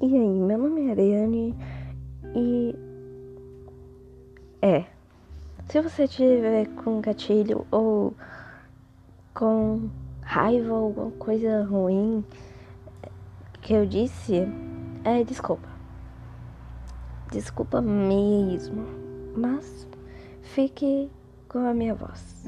E aí, meu nome é Ariane e. É. Se você tiver com gatilho ou com raiva ou alguma coisa ruim que eu disse, é desculpa. Desculpa mesmo. Mas fique com a minha voz.